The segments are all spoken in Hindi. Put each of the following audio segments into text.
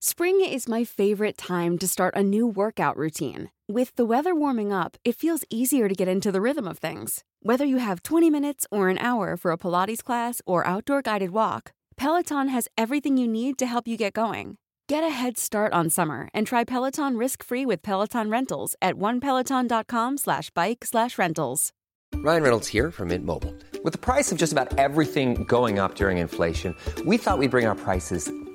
Spring is my favorite time to start a new workout routine. With the weather warming up, it feels easier to get into the rhythm of things. Whether you have 20 minutes or an hour for a Pilates class or outdoor guided walk, Peloton has everything you need to help you get going. Get a head start on summer and try Peloton risk-free with Peloton Rentals at onepeloton.com slash bike slash rentals. Ryan Reynolds here from Mint Mobile. With the price of just about everything going up during inflation, we thought we'd bring our prices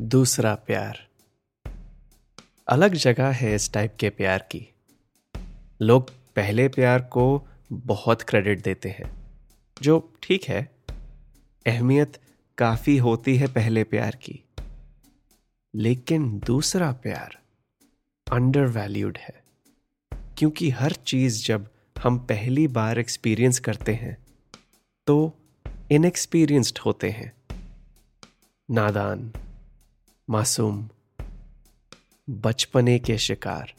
दूसरा प्यार। अलग जगह है इस टाइप के प्यार की। लोग पहले प्यार को बहुत क्रेडिट देते हैं, जो ठीक है। अहमियत काफ़ी होती है पहले प्यार की। लेकिन दूसरा प्यार अंडर वैल्यूड है, क्योंकि हर चीज़ जब हम पहली बार एक्सपीरियंस करते हैं तो इनएक्सपीरियंस्ड होते हैं। नादान। मासूम, बचपने के शिकार।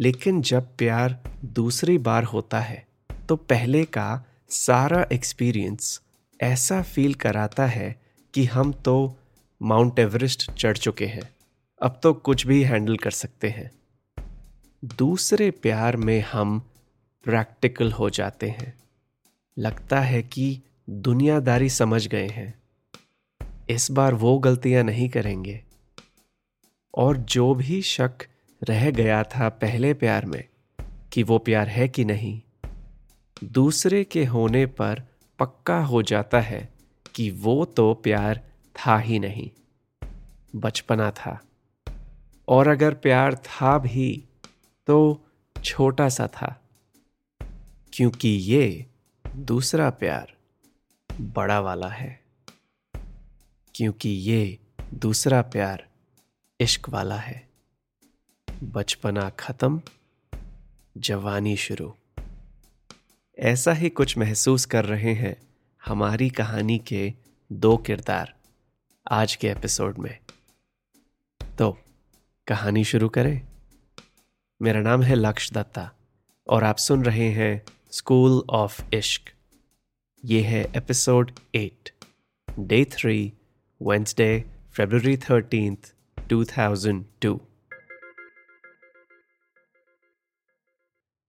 लेकिन जब प्यार दूसरी बार होता है तो पहले का सारा एक्सपीरियंस ऐसा फील कराता है कि हम तो माउंट एवरेस्ट चढ़ चुके हैं। अब तो कुछ भी हैंडल कर सकते हैं। दूसरे प्यार में हम प्रैक्टिकल हो जाते हैं। लगता है कि दुनियादारी समझ गए हैं। इस बार वो गलतियाँ नहीं करेंगे। और जो भी शक रह गया था पहले प्यार में, कि वो प्यार है कि नहीं, दूसरे के होने पर पक्का हो जाता है कि वो तो प्यार था ही नहीं, बचपना था। और अगर प्यार था भी तो छोटा सा था, क्योंकि ये दूसरा प्यार बड़ा वाला है। क्योंकि ये दूसरा प्यार इश्क वाला है। बचपना खत्म, जवानी शुरू। ऐसा ही कुछ महसूस कर रहे हैं हमारी कहानी के दो किरदार आज के एपिसोड में। तो कहानी शुरू करें। मेरा नाम है लक्ष्य दत्ता और आप सुन रहे हैं स्कूल ऑफ़ इश्क। ये है episode eight, day three Wednesday February thirteenth 2002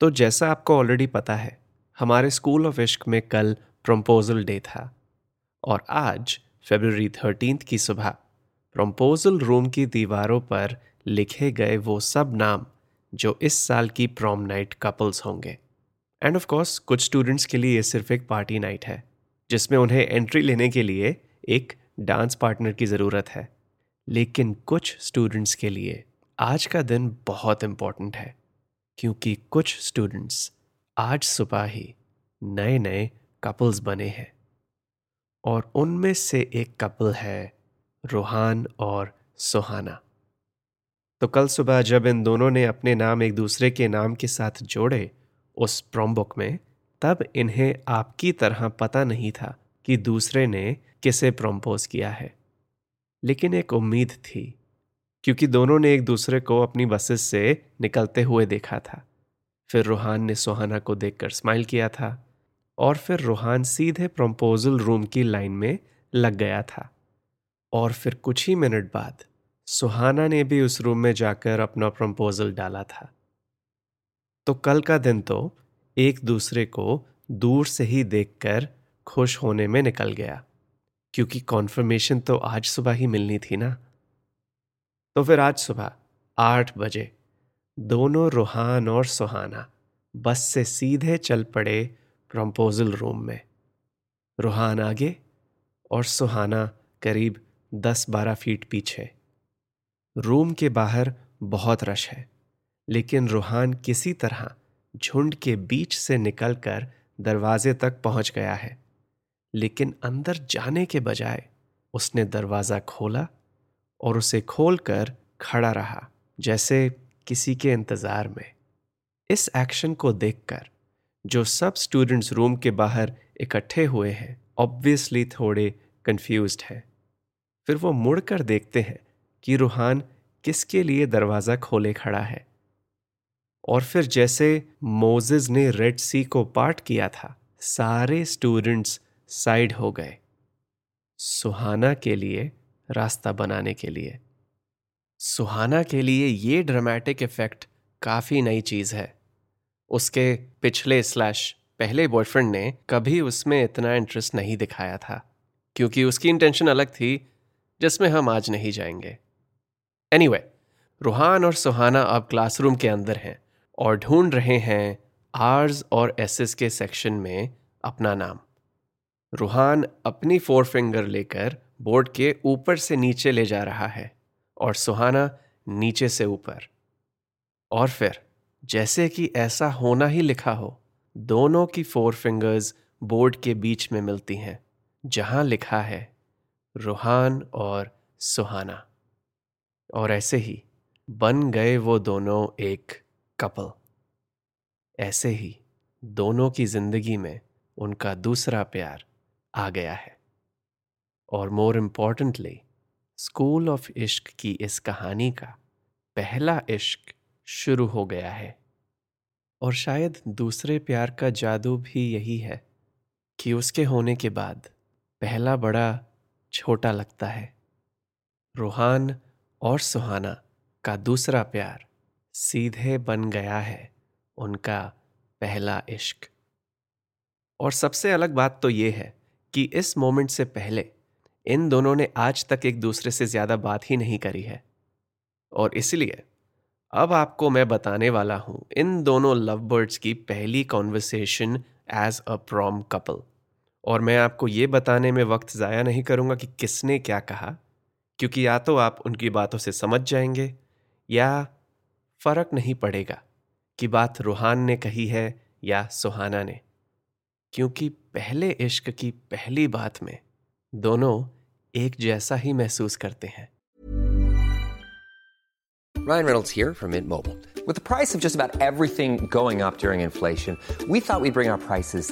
तो जैसा आपको ऑलरेडी पता है, हमारे स्कूल ऑफ़ इश्क में कल प्रम्पोजल डे था और आज फरवरी थर्टींथ की सुबह प्रम्पोजल रूम की दीवारों पर लिखे गए वो सब नाम जो इस साल की प्रॉम नाइट कपल्स होंगे। एंड ऑफ़ कोर्स कुछ स्टूडेंट्स के लिए ये सिर्फ़ एक पार्टी नाइट है, जिसमें उन्हें एंट्री लेने के लिए एक डांस पार्टनर की ज़रूरत है। लेकिन कुछ स्टूडेंट्स के लिए आज का दिन बहुत इंपॉर्टेंट है, क्योंकि कुछ स्टूडेंट्स आज सुबह ही नए नए कपल्स बने हैं। और उनमें से एक कपल है रूहान और सुहाना। तो कल सुबह जब इन दोनों ने अपने नाम एक दूसरे के नाम के साथ जोड़े उस प्रॉम बुक में, तब इन्हें आपकी तरह पता नहीं था कि दूसरे ने किसे प्रम्पोज किया है। लेकिन एक उम्मीद थी, क्योंकि दोनों ने एक दूसरे को अपनी बसेस से निकलते हुए देखा था। फिर रूहान ने सुहाना को देखकर स्माइल किया था और फिर रूहान सीधे प्रम्पोजल रूम की लाइन में लग गया था। और फिर कुछ ही मिनट बाद सुहाना ने भी उस रूम में जाकर अपना प्रम्पोजल डाला था। तो कल का दिन तो एक दूसरे को दूर से ही देखकर खुश होने में निकल गया। क्योंकि कॉन्फर्मेशन तो आज सुबह ही मिलनी थी ना। तो फिर आज सुबह आठ बजे दोनों रूहान और सुहाना बस से सीधे चल पड़े प्रम्पोजल रूम में। रूहान आगे और सुहाना करीब दस बारह फीट पीछे। रूम के बाहर बहुत रश है, लेकिन रूहान किसी तरह झुंड के बीच से निकलकर दरवाजे तक पहुँच गया है। लेकिन अंदर जाने के बजाय उसने दरवाज़ा खोला और उसे खोलकर खड़ा रहा, जैसे किसी के इंतज़ार में। इस एक्शन को देखकर, जो सब स्टूडेंट्स रूम के बाहर इकट्ठे हुए हैं ऑब्वियसली थोड़े कंफ्यूज हैं। फिर वो मुड़कर देखते हैं कि रूहान किसके लिए दरवाज़ा खोले खड़ा है। और फिर जैसे मोजेज ने रेड सी को पार्ट किया था, सारे स्टूडेंट्स साइड हो गए। सुहाना के लिए रास्ता बनाने के लिए। सुहाना के लिए ये ड्रामेटिक इफ़ेक्ट काफ़ी नई चीज़ है। उसके पिछले स्लैश पहले बॉयफ्रेंड ने कभी उसमें इतना इंटरेस्ट नहीं दिखाया था क्योंकि उसकी इंटेंशन अलग थी जिसमें हम आज नहीं जाएँगे। एनीवे anyway, रूहान और सुहाना अब क्लासरूम के अंदर हैं और ढूंढ रहे हैं आर्स और एसएस के सेक्शन में अपना नाम। रूहान अपनी फोर फिंगर लेकर बोर्ड के ऊपर से नीचे ले जा रहा है और सुहाना नीचे से ऊपर। और फिर, जैसे कि ऐसा होना ही लिखा हो, दोनों की फोर फिंगर्स बोर्ड के बीच में मिलती हैं, जहाँ लिखा है, रूहान और सुहाना। और ऐसे ही, बन गए वो दोनों एक कपल ऐसे ही, दोनों की ज़िंदगी में उनका दूसरा प्यार। आ गया है। और मोर इम्पॉर्टेंटली स्कूल ऑफ़ इश्क की इस कहानी का पहला इश्क शुरू हो गया है। और शायद दूसरे प्यार का जादू भी यही है कि उसके होने के बाद पहला बड़ा छोटा लगता है। रूहान और सुहाना का दूसरा प्यार सीधे बन गया है उनका पहला इश्क। और सबसे अलग बात तो ये है कि इस मोमेंट से पहले इन दोनों ने आज तक एक दूसरे से ज़्यादा बात ही नहीं करी है। और इसलिए अब आपको मैं बताने वाला हूँ इन दोनों लव बर्ड्स की पहली conversation as a prom couple और मैं आपको ये बताने में वक्त ज़ाया नहीं करूँगा कि किसने क्या कहा, क्योंकि या तो आप उनकी बातों से समझ जाएँगे या फ़र्क नहीं पड़ेगा कि बात रूहान ने कही है या सुहाना ने। क्योंकि पहले इश्क की पहली बात में दोनों एक जैसा ही महसूस करते हैं Ryan Reynolds here from Mint Mobile. With the price of just about everything going up during inflation, we thought we'd bring our prices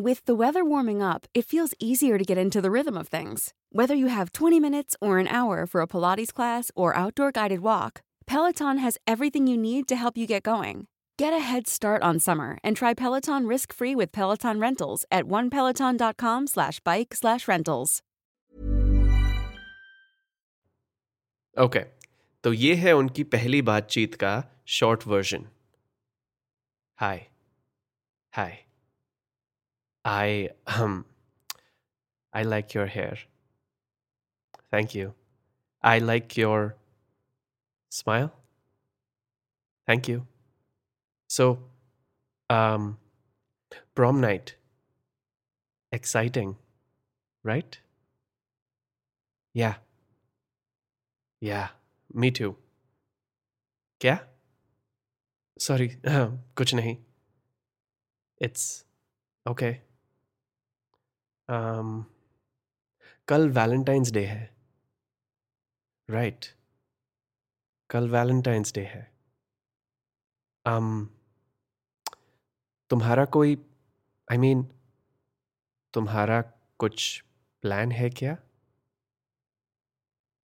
With the weather warming up, it feels easier to get into the rhythm of things. Whether you have 20 minutes or an hour for a Pilates class or outdoor guided walk, Peloton has everything you need to help you get going. Get a head start on summer and try Peloton risk-free with Peloton Rentals at onepeloton.com slash bike slash rentals. Okay okay, तो ये है उनकी पहली बातचीत का short version hi hi I um I like your hair. Thank you. I like your smile. Thank you. So, um, prom night. Exciting, right? Yeah. Yeah, me too. क्या सॉरी कुछ नहीं इट्स ओके कल वैलेंटाइंस डे है। राइट। कल वैलेंटाइंस डे है। um, तुम्हारा कोई आई I मीन mean, तुम्हारा कुछ प्लान है क्या?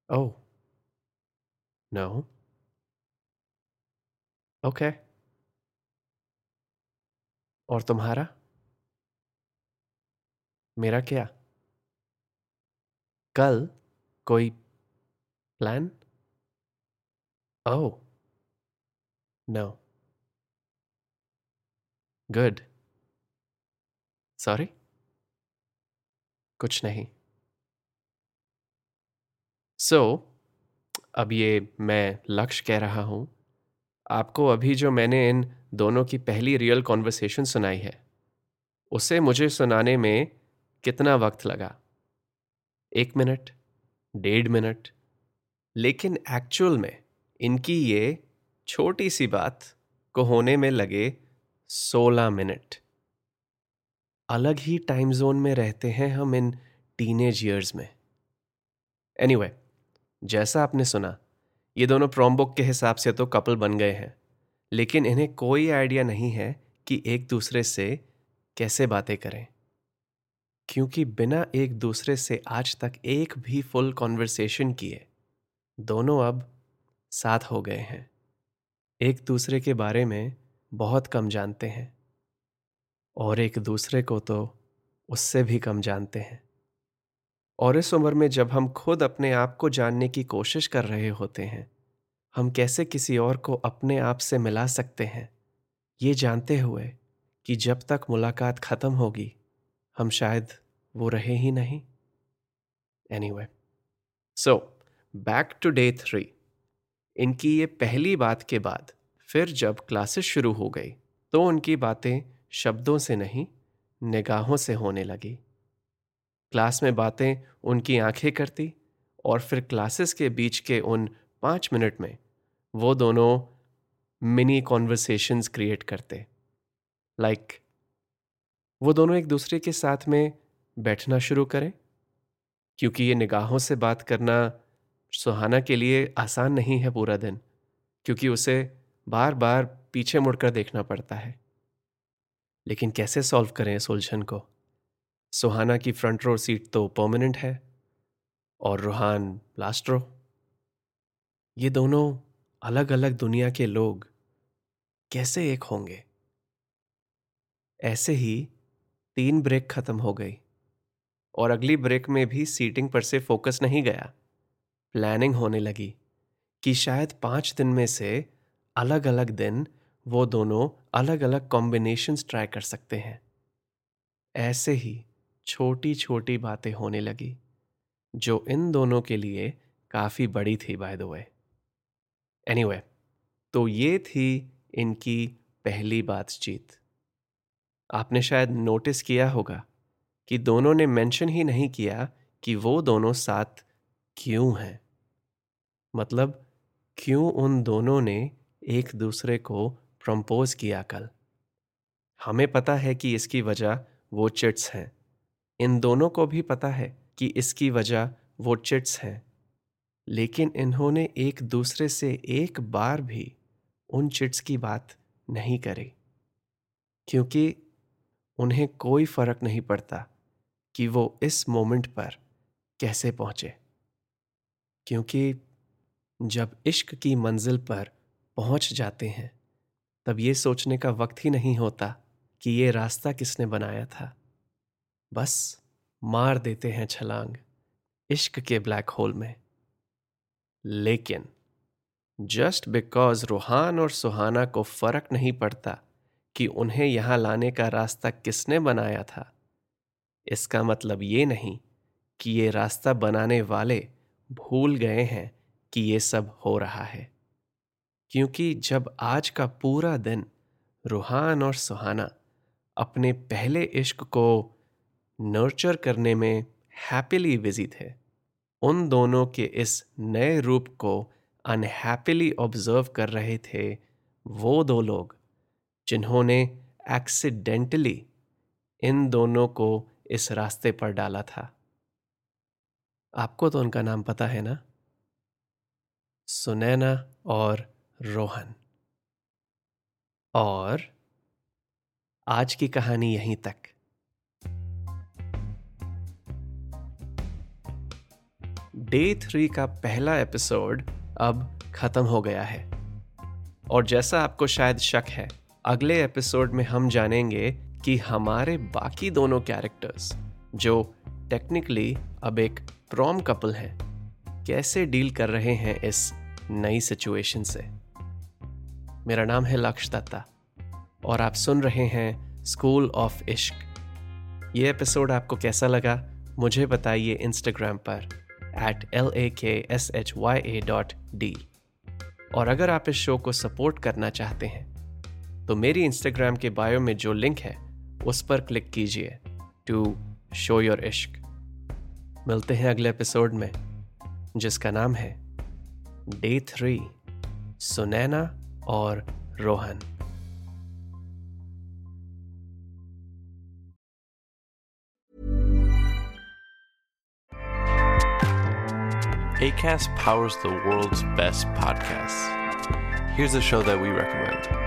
ओह नो ओके और तुम्हारा? मेरा क्या? कल कोई plan? Oh. No. Good. Sorry. कुछ नहीं। सो so, अब ये मैं लक्ष्य कह रहा हूँ आपको अभी जो मैंने इन दोनों की पहली रियल कॉन्वर्सेशन सुनाई है उसे मुझे सुनाने में कितना वक्त लगा? एक मिनट डेढ़ मिनट। लेकिन एक्चुअल में इनकी ये छोटी सी बात को होने में लगे सोलह मिनट। अलग ही टाइम जोन में रहते हैं हम इन टीनेज ईयर्स में। एनीवे anyway, जैसा आपने सुना ये दोनों प्रॉम्बुक के हिसाब से तो कपल बन गए हैं। लेकिन इन्हें कोई आइडिया नहीं है कि एक दूसरे से कैसे बातें करें। क्योंकि बिना एक दूसरे से आज तक एक भी फुल कॉन्वर्सेशन किए, दोनों अब साथ हो गए हैं। एक दूसरे के बारे में बहुत कम जानते हैं और एक दूसरे को तो उससे भी कम जानते हैं। और इस उम्र में जब हम खुद अपने आप को जानने की कोशिश कर रहे होते हैं, हम कैसे किसी और को अपने आप से मिला सकते हैं, ये जानते हुए कि जब तक मुलाकात ख़त्म होगी हम शायद वो रहे ही नहीं। Anyway so back to day three इनकी ये पहली बात के बाद फिर जब क्लासेस शुरू हो गई तो उनकी बातें शब्दों से नहीं निगाहों से होने लगी। क्लास में बातें उनकी आँखें करती और फिर क्लासेस के बीच के उन पाँच मिनट में वो दोनों मिनी कॉन्वर्सेशंस क्रिएट करते। लाइक like, वो दोनों एक दूसरे के साथ में बैठना शुरू करें। क्योंकि ये निगाहों से बात करना सुहाना के लिए आसान नहीं है पूरा दिन, क्योंकि उसे बार बार पीछे मुड़कर देखना पड़ता है। लेकिन कैसे सॉल्व करें इस उलझन को? सुहाना की फ्रंट रो सीट तो परमानेंट है, और रूहान लास्ट रो। ये दोनों अलग अलग दुनिया के लोग कैसे एक होंगे? ऐसे ही तीन ब्रेक खत्म हो गई और अगली ब्रेक में भी सीटिंग पर से फोकस नहीं गया। प्लानिंग होने लगी कि शायद पाँच दिन में से अलग अलग दिन वो दोनों अलग अलग कॉम्बिनेशंस ट्राई कर सकते हैं। ऐसे ही छोटी छोटी बातें होने लगी, जो इन दोनों के लिए काफ़ी बड़ी थी बाय द वे एनीवे तो ये थी इनकी पहली बातचीत। आपने शायद नोटिस किया होगा कि दोनों ने मेंशन ही नहीं किया कि वो दोनों साथ क्यों हैं। मतलब क्यों उन दोनों ने एक दूसरे को प्रम्पोज किया कल? हमें पता है कि इसकी वजह वो चिट्स हैं। इन दोनों को भी पता है कि इसकी वजह वो चिट्स हैं। लेकिन इन्होंने एक दूसरे से एक बार भी उन चिट्स की बात नहीं करी। क्योंकि उन्हें कोई फ़र्क नहीं पड़ता कि वो इस मोमेंट पर कैसे पहुँचे। क्योंकि जब इश्क की मंजिल पर पहुँच जाते हैं, तब ये सोचने का वक्त ही नहीं होता कि ये रास्ता किसने बनाया था। बस मार देते हैं छलांग इश्क के ब्लैक होल में। लेकिन जस्ट बिकॉज़ रूहान और सुहाना को फ़र्क नहीं पड़ता कि उन्हें यहाँ लाने का रास्ता किसने बनाया था? इसका मतलब ये नहीं कि ये रास्ता बनाने वाले भूल गए हैं कि ये सब हो रहा है। क्योंकि जब आज का पूरा दिन रूहान और सुहाना अपने पहले इश्क को नर्चर करने में हैप्पीली बिज़ी थे, उन दोनों के इस नए रूप को अनहैप्पीली ऑब्ज़र्व कर रहे थे वो दो लोग। जिन्होंने एक्सीडेंटली इन दोनों को इस रास्ते पर डाला था। आपको तो उनका नाम पता है ना? सुनैना और रोहन। और आज की कहानी यहीं तक। डे थ्री का पहला एपिसोड अब खत्म हो गया है। और जैसा आपको शायद शक है अगले एपिसोड में हम जानेंगे कि हमारे बाकी दोनों कैरेक्टर्स जो टेक्निकली अब एक प्रॉम कपल हैं, कैसे डील कर रहे हैं इस नई सिचुएशन से। मेरा नाम है लक्ष दत्ता, और आप सुन रहे हैं स्कूल ऑफ़ इश्क ये एपिसोड आपको कैसा लगा, मुझे बताइए इंस्टाग्राम पर at L A K S H Y A dot D और अगर आप इस शो को सपोर्ट करना चाहते हैं तो मेरी इंस्टाग्राम के बायो में जो लिंक है, उस पर क्लिक कीजिए टू शो योर इश्क मिलते हैं अगले एपिसोड में, जिसका नाम है डे थ्री सुनैना और Rohan ACAST powers the world's best podcasts. Here's a show that we recommend.